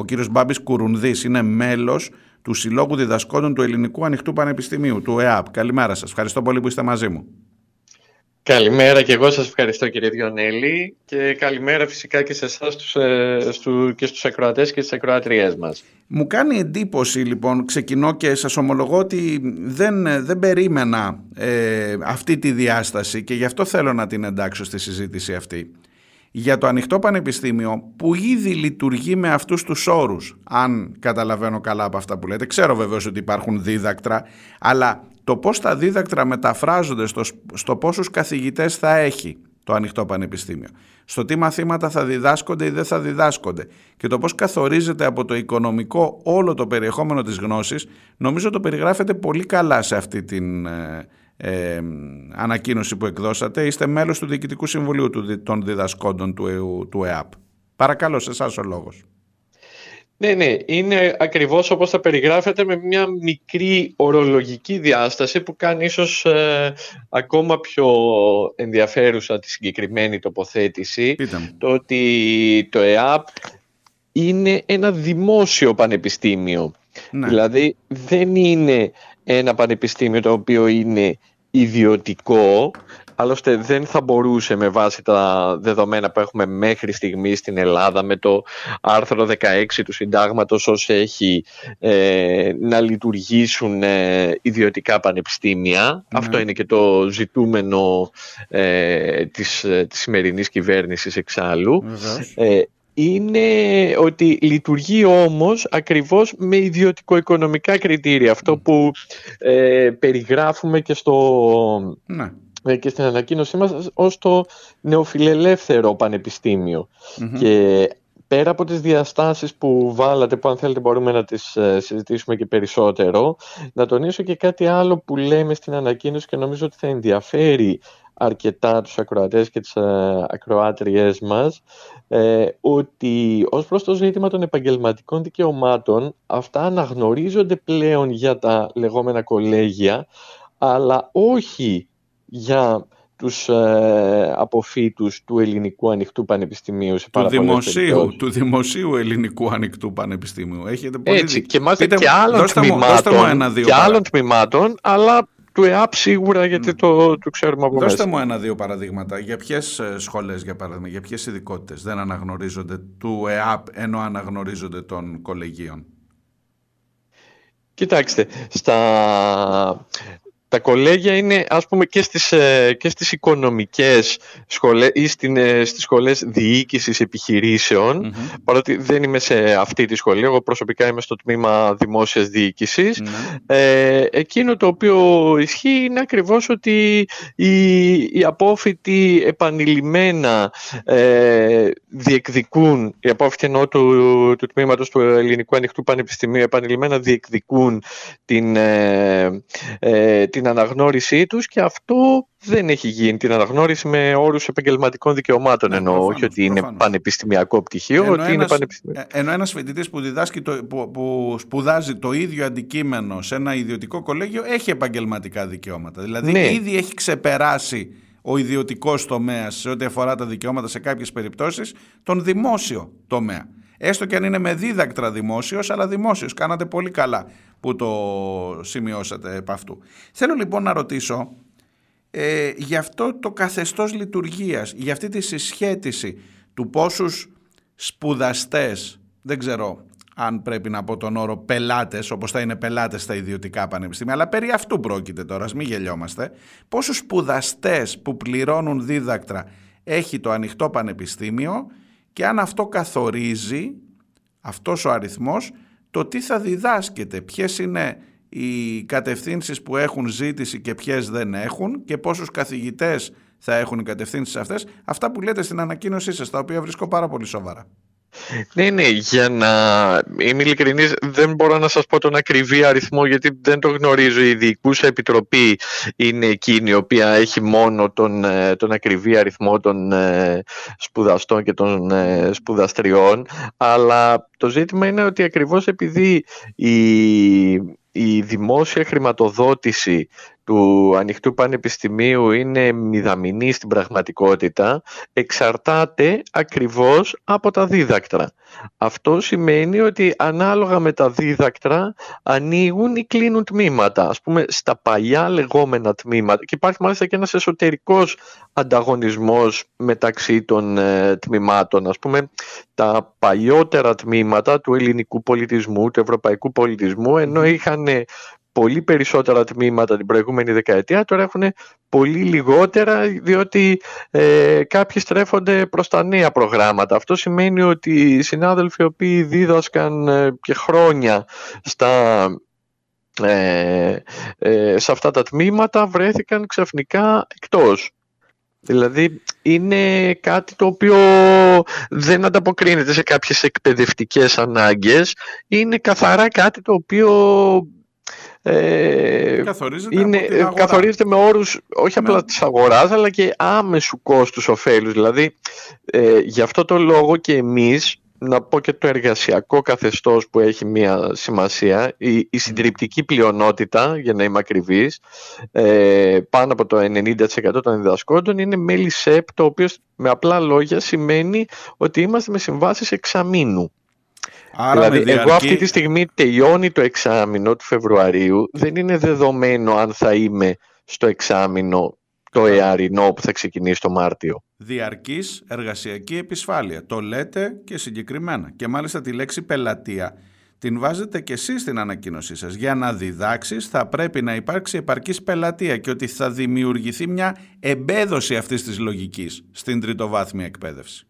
Ο κύριος Μπάμπης Κουρουνδής είναι μέλος του Συλλόγου Διδασκόντων του Ελληνικού Ανοιχτού Πανεπιστημίου, του ΕΑΠ. Καλημέρα σας. Ευχαριστώ πολύ που είστε μαζί μου. Καλημέρα και εγώ σας ευχαριστώ κύριε Διονέλη και καλημέρα φυσικά και σε εσάς τους, ε, στου, και στους ακροατές και στις ακροατριές μας. Μου κάνει εντύπωση λοιπόν, ξεκινώ και σας ομολογώ ότι δεν, δεν περίμενα ε, αυτή τη διάσταση και γι' αυτό θέλω να την εντάξω στη συζήτηση αυτή. Για το ανοιχτό πανεπιστήμιο που ήδη λειτουργεί με αυτούς τους όρους, αν καταλαβαίνω καλά από αυτά που λέτε, ξέρω βεβαίως ότι υπάρχουν δίδακτρα, αλλά το πώς τα δίδακτρα μεταφράζονται στο, στο πόσους καθηγητές θα έχει το ανοιχτό πανεπιστήμιο, στο τι μαθήματα θα διδάσκονται ή δεν θα διδάσκονται. Και το πώς καθορίζεται από το οικονομικό όλο το περιεχόμενο της γνώσης, νομίζω το περιγράφεται πολύ καλά σε αυτή την ε, ε, ανακοίνωση που εκδώσατε. Είστε μέλος του Διοικητικού Συμβουλίου των Διδασκόντων του, του ΕΑΠ. Παρακαλώ σε εσάς ο λόγος. Ναι, ναι, είναι ακριβώς όπως θα περιγράφεται με μια μικρή ορολογική διάσταση που κάνει ίσως ε, ακόμα πιο ενδιαφέρουσα τη συγκεκριμένη τοποθέτηση. Το ότι το ΕΑΠ είναι ένα δημόσιο πανεπιστήμιο. Ναι. Δηλαδή δεν είναι ένα πανεπιστήμιο το οποίο είναι ιδιωτικό Άλλωστε δεν θα μπορούσε με βάση τα δεδομένα που έχουμε μέχρι στιγμής στην Ελλάδα με το άρθρο 16 του συντάγματος όσο έχει ε, να λειτουργήσουν ε, ιδιωτικά πανεπιστήμια. Ναι. Αυτό είναι και το ζητούμενο ε, της, ε, της σημερινής κυβέρνησης εξάλλου. Ε, είναι ότι λειτουργεί όμως ακριβώς με ιδιωτικο-οικονομικά κριτήρια. Αυτό που περιγράφουμε και στο... Ναι. Ε, και στην ανακοίνωσή μας ως το νεοφιλελεύθερο Και πέρα από τις διαστάσεις που βάλατε, που αν θέλετε μπορούμε να τις ε, συζητήσουμε και περισσότερο, να τονίσω και κάτι άλλο που λέμε στην ανακοίνωση και νομίζω ότι θα ενδιαφέρει αρκετά τους ακροατές και τις ε, ακροάτριές μας, ότι ως προς το ζήτημα των επαγγελματικών δικαιωμάτων, αυτά αναγνωρίζονται πλέον για τα λεγόμενα κολέγια, αλλά όχι για τους ε, αποφύτους του Ελληνικού Ανοιχτού Πανεπιστημίου σε του δημοσίου, του δημοσίου Ελληνικού Ανοιχτού Πανεπιστημίου. Έχετε πολύ Έτσι, και μάλιστα και άλλων τμήματων, και άλλων τμήματων, αλλά του ΕΑΠ σίγουρα γιατί ναι. το, το ξέρουμε από Δώστε μου ένα-δύο παραδείγματα. Για ποιες σχολές, για παράδειγμα, για ποιες ειδικότητες δεν αναγνωρίζονται του ΕΑΠ ενώ αναγνωρίζονται των κολεγίων; Κοιτάξτε, στα, τα κολέγια είναι ας πούμε και στις, ε, και στις οικονομικές σχολές ή στην, ε, στις σχολές διοίκησης παρότι δεν είμαι σε αυτή τη σχολή, εγώ προσωπικά είμαι στο τμήμα δημόσιας διοίκησης. Ναι. Ε, εκείνο το οποίο ισχύει είναι ακριβώς ότι οι, οι απόφοιτοι επανειλημμένα ε, διεκδικούν, οι απόφοιτοι εννοώ του, του τμήματος του Ελληνικού Ανοιχτού Πανεπιστημίου επανειλημμένα διεκδικούν την, ε, την την αναγνώρισή τους και αυτό δεν έχει γίνει την αναγνώριση με όρους επαγγελματικών δικαιωμάτων ναι, εννοώ, όχι ότι είναι πανεπιστημιακό πτυχίο, ενώ ότι ένας, είναι πανεπιστημιακό. Ε, ενώ ένας φοιτητής που, το, που, που σπουδάζει το ίδιο αντικείμενο σε ένα ιδιωτικό κολέγιο έχει επαγγελματικά δικαιώματα. Δηλαδή ναι. ήδη έχει ξεπεράσει ο ιδιωτικός τομέας σε ό,τι αφορά τα δικαιώματα σε κάποιες περιπτώσεις, τον δημόσιο τομέα. Έστω και αν είναι με δίδακτρα δημόσιος, αλλά δημόσιος. Κάνατε πολύ καλά που το σημειώσατε επ' αυτού. Θέλω λοιπόν να ρωτήσω ε, για αυτό το καθεστώς λειτουργίας, για αυτή τη συσχέτιση του πόσους σπουδαστές, δεν ξέρω αν πρέπει να πω τον όρο πελάτες, όπως θα είναι πελάτες στα ιδιωτικά πανεπιστήμια, αλλά περί αυτού πρόκειται τώρα, μην γελιόμαστε, πόσους σπουδαστές που πληρώνουν δίδακτρα έχει το ανοιχτό πανεπιστήμιο και αν αυτό καθορίζει, αυτός ο αριθμός, το τι θα διδάσκεται, ποιες είναι οι κατευθύνσεις που έχουν ζήτηση και ποιες δεν έχουν και πόσους καθηγητές θα έχουν οι κατευθύνσεις αυτές, αυτά που λέτε στην ανακοίνωσή σας, τα οποία βρίσκω πάρα πολύ σοβαρά. Ναι, ναι, για να είμαι ειλικρινής δεν μπορώ να σας πω τον ακριβή αριθμό γιατί δεν το γνωρίζω. Η διοικούσα επιτροπή είναι εκείνη η οποία έχει μόνο τον, ε, τον ακριβή αριθμό των ε, σπουδαστών και των ε, σπουδαστριών αλλά το ζήτημα είναι ότι ακριβώς επειδή η, η δημόσια χρηματοδότηση του ανοιχτού πανεπιστημίου είναι μηδαμινή στην πραγματικότητα εξαρτάται ακριβώς από τα δίδακτρα. Αυτό σημαίνει ότι ανάλογα με τα δίδακτρα ανοίγουν ή κλείνουν τμήματα. Ας πούμε στα παλιά λεγόμενα τμήματα και υπάρχει μάλιστα και ένας εσωτερικός ανταγωνισμός μεταξύ των ε, τμήματων. Ας πούμε τα παλιότερα τμήματα του ελληνικού πολιτισμού, του ευρωπαϊκού πολιτισμού ενώ είχαν πολύ περισσότερα τμήματα την προηγούμενη δεκαετία, τώρα έχουν πολύ λιγότερα διότι ε, κάποιοι στρέφονται προς τα νέα προγράμματα. Αυτό σημαίνει ότι οι συνάδελφοι οι οποίοι δίδασκαν ε, και χρόνια στα, ε, ε, σε αυτά τα τμήματα βρέθηκαν ξαφνικά εκτός. Δηλαδή είναι κάτι το οποίο δεν ανταποκρίνεται σε κάποιες εκπαιδευτικές ανάγκες. Είναι καθαρά κάτι το οποίο ε, καθορίζεται, είναι, καθορίζεται με όρους όχι ναι. απλά της αγοράς αλλά και άμεσου κόστους ωφέλους. Δηλαδή ε, γι' αυτό το λόγο και εμείς να πω και το εργασιακό καθεστώς που έχει μια σημασία, η, η συντριπτική πλειονότητα, για να είμαι ακριβής, ε, πάνω από το 90% των διδασκόντων είναι μέλη ΣΕΠ, το οποίο με απλά λόγια σημαίνει ότι είμαστε με συμβάσεις εξαμήνου. Άρα δηλαδή, εγώ αυτή τη στιγμή τελειώνει το εξάμεινο του Φεβρουαρίου. Δεν είναι δεδομένο αν θα είμαι στο εξάμεινο το εαρινό που θα ξεκινήσει το Μάρτιο. Διαρκής εργασιακή επισφάλεια. Το λέτε και συγκεκριμένα. Και μάλιστα τη λέξη πελατεία την βάζετε και εσείς στην ανακοίνωσή σας. Για να διδάξεις θα πρέπει να υπάρξει επαρκής πελατεία και ότι θα δημιουργηθεί μια εμπέδωση αυτής της λογικής στην τριτοβάθμια εκπαίδευση.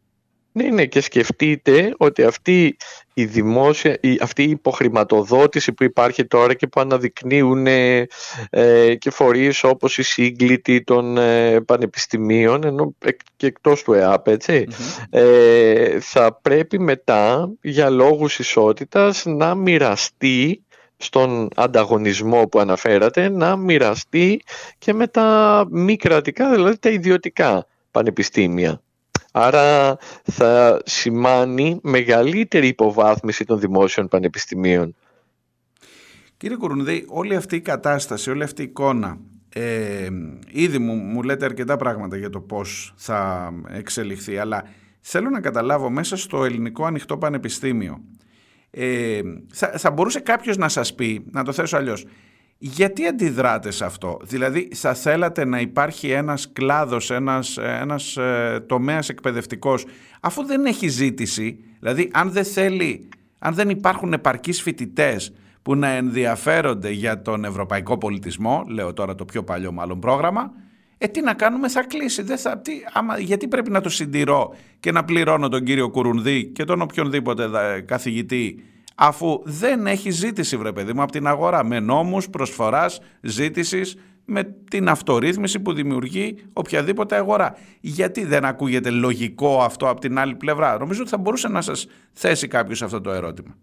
Ναι, ναι, και σκεφτείτε ότι αυτή η, δημόσια, η, αυτή η υποχρηματοδότηση που υπάρχει τώρα και που αναδεικνύουν ε, και φορείς όπως η σύγκλητη των ε, πανεπιστημίων ενώ και εκτός του ΕΑΠ, ε, θα πρέπει μετά για λόγους ισότητας να μοιραστεί στον ανταγωνισμό που αναφέρατε, να μοιραστεί και με τα μη κρατικά, δηλαδή τα ιδιωτικά πανεπιστήμια. Άρα θα σημάνει μεγαλύτερη υποβάθμιση των δημόσιων πανεπιστημίων. Κύριε Κουρουνδή, όλη αυτή η κατάσταση, όλη αυτή η εικόνα, ε, ήδη μου, μου λέτε αρκετά πράγματα για το πώς θα εξελιχθεί, αλλά θέλω να καταλάβω μέσα στο ελληνικό ανοιχτό πανεπιστήμιο, ε, θα, θα μπορούσε κάποιος να σας πει, να το θέσω αλλιώς, γιατί αντιδράτε σε αυτό, δηλαδή θα θέλατε να υπάρχει ένας κλάδος, ένας, ένας ε, τομέας εκπαιδευτικός αφού δεν έχει ζήτηση, δηλαδή αν δεν θέλει, αν δεν υπάρχουν επαρκείς φοιτητές που να ενδιαφέρονται για τον ευρωπαϊκό πολιτισμό, λέω τώρα το πιο παλιό μάλλον πρόγραμμα, ε, τι να κάνουμε, θα κλείσει. Δεν θα, τι, άμα, γιατί πρέπει να το συντηρώ και να πληρώνω τον κύριο Κουρουνδί και τον οποιονδήποτε καθηγητή αφού δεν έχει ζήτηση βρε παιδί μου από την αγορά με νόμους προσφοράς, ζήτησης με την αυτορύθμιση που δημιουργεί οποιαδήποτε αγορά. Γιατί δεν ακούγεται λογικό αυτό από την άλλη πλευρά; Νομίζω ότι θα μπορούσε να σας θέσει κάποιος αυτό το ερώτημα.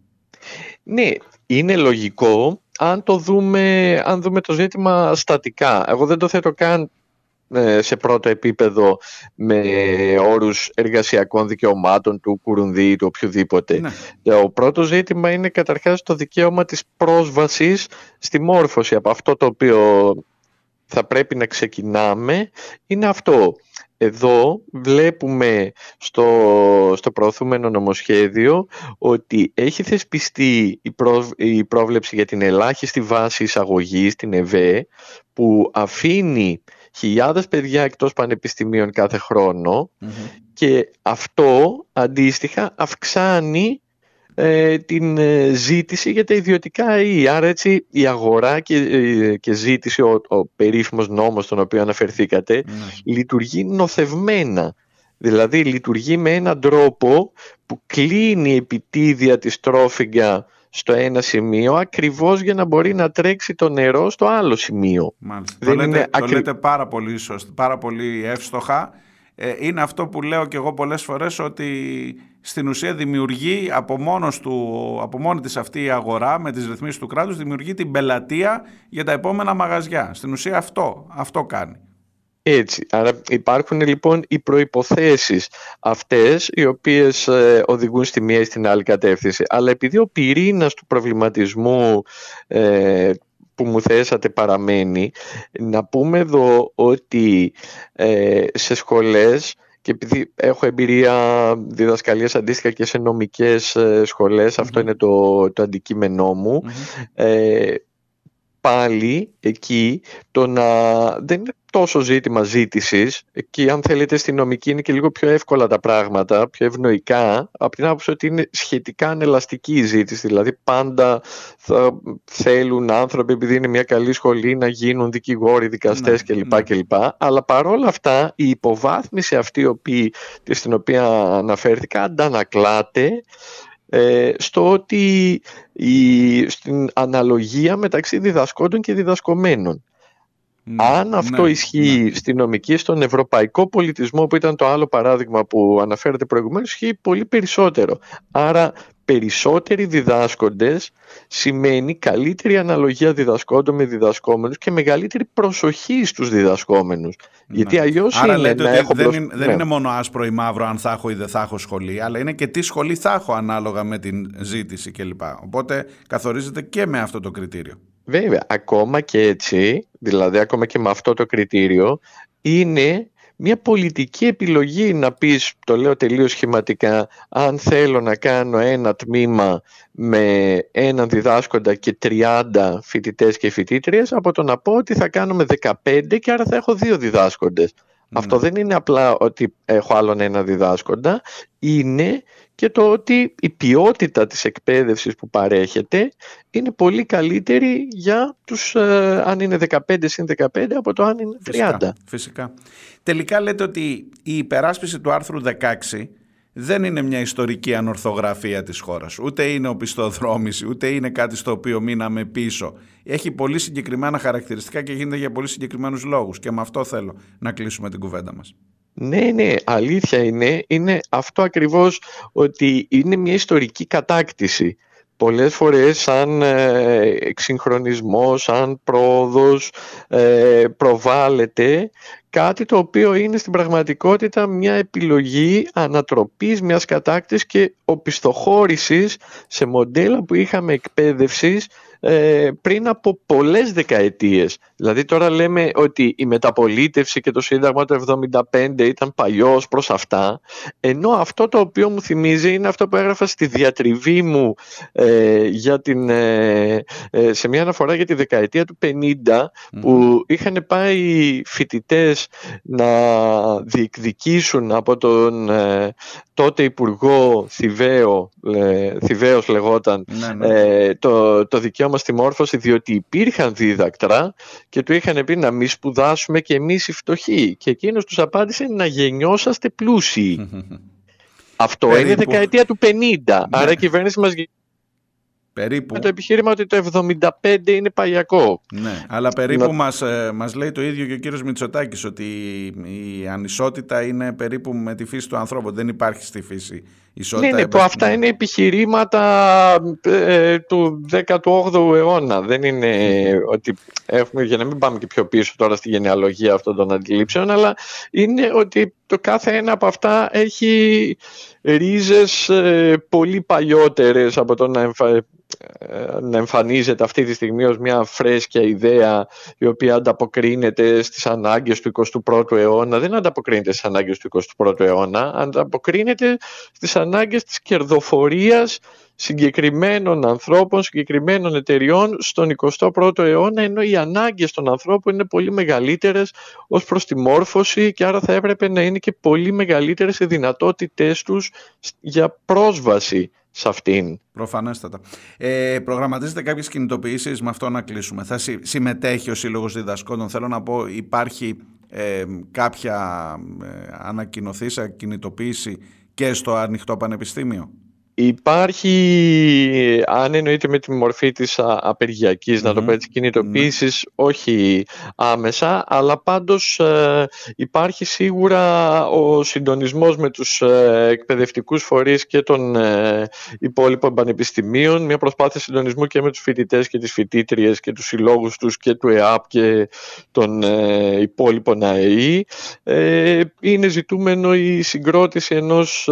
Ναι, είναι λογικό αν το δούμε, αν δούμε το ζήτημα στατικά. Εγώ δεν το θέτω καν ε, σε πρώτο επίπεδο με όρους εργασιακών δικαιωμάτων του Κουρουνδί ή του οποιοδήποτε. Ναι. Το πρώτο ζήτημα είναι καταρχάς το δικαίωμα της πρόσβασης στη μόρφωση από αυτό το οποίο θα πρέπει να ξεκινάμε είναι αυτό. Εδώ βλέπουμε στο, στο προωθούμενο νομοσχέδιο ότι έχει θεσπιστεί η, η πρόβλεψη για την ελάχιστη βάση εισαγωγής, την ΕΒΕ, που αφήνει χιλιάδες παιδιά εκτός πανεπιστημίων κάθε και αυτό αντίστοιχα αυξάνει ε, την ε, ζήτηση για τα ιδιωτικά ή άρα έτσι η αγορά και, ε, και ζήτηση ο, ο περίφημος νόμος στον οποίο αναφερθήκατε ναι. λειτουργεί νοθευμένα. Δηλαδή λειτουργεί με έναν τρόπο που κλείνει επιτίδια της στρόφιγγα στο ένα σημείο ακριβώς για να μπορεί να τρέξει το νερό στο άλλο σημείο. Μάλιστα. Δεν το, λέτε, είναι το λέτε πάρα πολύ, σωστά, πάρα πολύ εύστοχα. Ε, είναι αυτό που λέω και εγώ πολλές φορές ότι στην ουσία δημιουργεί από, μόνος του, από μόνη της αυτή η αγορά με τις ρυθμίσεις του κράτους δημιουργεί την πελατεία για τα επόμενα μαγαζιά. Στην ουσία αυτό, αυτό κάνει. Έτσι, άρα υπάρχουν λοιπόν οι προϋποθέσεις αυτές οι οποίες ε, οδηγούν στη μία ή στην άλλη κατεύθυνση. Αλλά επειδή ο πυρήνας του προβληματισμού ε, που μου θέσατε παραμένει. Να πούμε εδώ ότι ε, σε σχολές και επειδή έχω εμπειρία διδασκαλίας αντίστοιχα και σε νομικές ε, αυτό είναι το, το αντικείμενό μου, ε, πάλι εκεί το να δεν είναι τόσο ζήτημα ζήτησης εκεί αν θέλετε στη νομική είναι και λίγο πιο εύκολα τα πράγματα, πιο ευνοϊκά από την άποψη ότι είναι σχετικά ανελαστική η ζήτηση δηλαδή πάντα θα θέλουν άνθρωποι επειδή είναι μια καλή σχολή να γίνουν δικηγόροι, δικαστές ναι, κλπ. Ναι. κλπ. Αλλά παρόλα αυτά η υποβάθμιση αυτή στην οποία αναφέρθηκα αντανακλάται ε, στο ότι η, στην αναλογία μεταξύ διδασκόντων και διδασκομένων. Ναι, Αν αυτό ναι, ισχύει ναι. στη νομική, στον ευρωπαϊκό πολιτισμό που ήταν το άλλο παράδειγμα που αναφέρεται προηγουμένως, ισχύει πολύ περισσότερο. Άρα περισσότεροι διδάσκοντες σημαίνει καλύτερη αναλογία διδασκόντων με διδασκόμενους και μεγαλύτερη προσοχή στους διδασκόμενους. Ναι. Γιατί αλλιώς Άρα είναι λέτε να ότι έχω δεν, είναι, δεν είναι μόνο άσπρο ή μαύρο αν θα έχω ή δεν θα έχω σχολή, αλλά είναι και τι σχολή θα έχω ανάλογα με την ζήτηση κλπ. Οπότε καθορίζεται και με αυτό το κριτήριο. Βέβαια, ακόμα και έτσι, δηλαδή ακόμα και με αυτό το κριτήριο, είναι μια πολιτική επιλογή να πεις, το λέω τελείως σχηματικά, αν θέλω να κάνω ένα τμήμα με έναν διδάσκοντα και 30 φοιτητές και φοιτήτριες από το να πω ότι θα κάνουμε 15 και άρα θα έχω δύο διδάσκοντες. Αυτό ναι. δεν είναι απλά ότι έχω άλλον ένα διδάσκοντα, είναι και το ότι η ποιότητα της εκπαίδευσης που παρέχεται είναι πολύ καλύτερη για τους, ε, αν είναι 15 συν 15 από το αν είναι 30. Φυσικά, φυσικά. Τελικά λέτε ότι η υπεράσπιση του άρθρου 16 δεν είναι μια ιστορική ανορθογραφία της χώρας. Ούτε είναι οπισθοδρόμηση, ούτε είναι κάτι στο οποίο μείναμε πίσω. Έχει πολύ συγκεκριμένα χαρακτηριστικά και γίνεται για πολύ συγκεκριμένους λόγους. Και με αυτό θέλω να κλείσουμε την κουβέντα μας. Ναι, ναι, αλήθεια είναι. Είναι αυτό ακριβώς ότι είναι μια ιστορική κατάκτηση. Πολλές φορές σαν ε, εξυγχρονισμός, σαν πρόοδος ε, προβάλλεται κάτι το οποίο είναι στην πραγματικότητα μια επιλογή ανατροπής μιας κατάκτησης και οπισθοχώρησης σε μοντέλα που είχαμε εκπαίδευσης ε, πριν από πολλές δεκαετίες. Δηλαδή τώρα λέμε ότι η μεταπολίτευση και το Σύνταγμα του 1975 ήταν παλιός προς αυτά, ενώ αυτό το οποίο μου θυμίζει είναι αυτό που έγραφα στη διατριβή μου ε, για την, ε, σε μια αναφορά για τη δεκαετία του 50 που είχαν πάει φοιτητές να διεκδικήσουν από τον τότε Υπουργό Θηβαίο, Θηβαίος λεγόταν, ναι, ναι. το, το δικαίωμα δικαίωμα στη μόρφωση διότι υπήρχαν δίδακτρα και του είχαν πει να μην σπουδάσουμε και εμείς οι φτωχοί και εκείνος τους απάντησε να γεννιόσαστε πλούσιοι. Αυτό Περίπου. είναι δεκαετία του 50, άρα ναι. η κυβέρνηση μας Περίπου. Με το επιχείρημα ότι το 75 είναι παλιακό. Ναι, αλλά περίπου να... μας, ε, μας λέει το ίδιο και ο κύριος Μητσοτάκης ότι η ανισότητα είναι περίπου με τη φύση του ανθρώπου. Δεν υπάρχει στη φύση ισότητα. Ναι, ναι, που αυτά είναι επιχειρήματα ε, του 18ου αιώνα. Δεν είναι ότι έχουμε, για να μην πάμε και πιο πίσω τώρα στη γενεαλογία αυτών των αντιλήψεων, αλλά είναι ότι το κάθε ένα από αυτά έχει ρίζες ε, πολύ παλιότερες από το να, εμφα... Ε, να εμφανίζεται αυτή τη στιγμή ως μια φρέσκια ιδέα η οποία ανταποκρίνεται στις ανάγκες του 21ου αιώνα. Δεν ανταποκρίνεται στις ανάγκες του 21ου αιώνα ανταποκρίνεται στις ανάγκες της κερδοφορίας συγκεκριμένων ανθρώπων, συγκεκριμένων εταιριών στον 21ο αιώνα ενώ οι ανάγκες των ανθρώπων είναι πολύ μεγαλύτερες ως προς τη μόρφωση και άρα θα έπρεπε να είναι και πολύ μεγαλύτερες οι δυνατότητές τους για πρόσβαση σε αυτήν. Προφανέστατα. Ε, προγραμματίζετε κάποιες κινητοποιήσεις με αυτό να κλείσουμε. Θα συμμετέχει ο Σύλλογος Διδασκόντων. Θέλω να πω, υπάρχει ε, κάποια ε, ανακοινωθήσα κινητοποίηση και στο ανοιχτό πανεπιστήμιο; Υπάρχει, αν εννοείται με τη μορφή της απεργιακής, να το πω έτσι, κινητοποίησης, όχι άμεσα, αλλά πάντως ε, υπάρχει σίγουρα ο συντονισμός με τους ε, εκπαιδευτικούς φορείς και των ε, υπόλοιπων πανεπιστημίων, μια προσπάθεια συντονισμού και με τους φοιτητές και τις φοιτήτριες και τους συλλόγους τους και του ΕΑΠ και των υπόλοιπων ΑΕΗ. είναι ζητούμενο η συγκρότηση ενός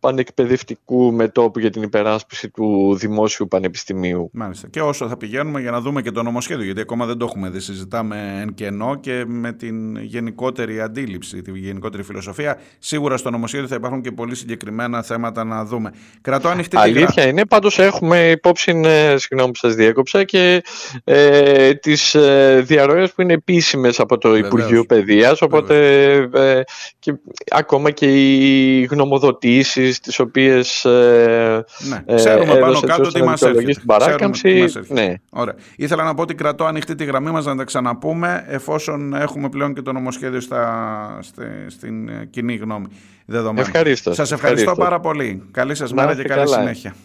πανεκπαιδευτικού του μετόπου για την υπεράσπιση του δημόσιου πανεπιστημίου. Μάλιστα. Και όσο θα πηγαίνουμε για να δούμε και το νομοσχέδιο, γιατί ακόμα δεν το έχουμε δει, συζητάμε εν κενό και με την γενικότερη αντίληψη, τη γενικότερη φιλοσοφία. Σίγουρα στο νομοσχέδιο θα υπάρχουν και πολύ συγκεκριμένα θέματα να δούμε. Κρατώ ανοιχτή Αλήθεια είναι, πάντως έχουμε υπόψη, ε, συγγνώμη που σας διέκοψα, και ε, τις ε, διαρροές που είναι επίσημες από το Βεβαίως. Υπουργείο Παιδείας, οπότε ε, και, ακόμα και οι γνωμοδοτήσεις τις οποίες ε, ναι. ξέρουμε πάνω κάτω τι μας έρχεται. Στην παράκαμψη, ναι. Ωραία. Ήθελα να πω ότι κρατώ ανοιχτή τη γραμμή μας να τα ξαναπούμε εφόσον έχουμε πλέον και το νομοσχέδιο στα, στη, στην κοινή γνώμη δεδομένη. Ευχαριστώ. Σας ευχαριστώ, ευχαριστώ πάρα πολύ. Καλή σας μέρα και καλή συνέχεια.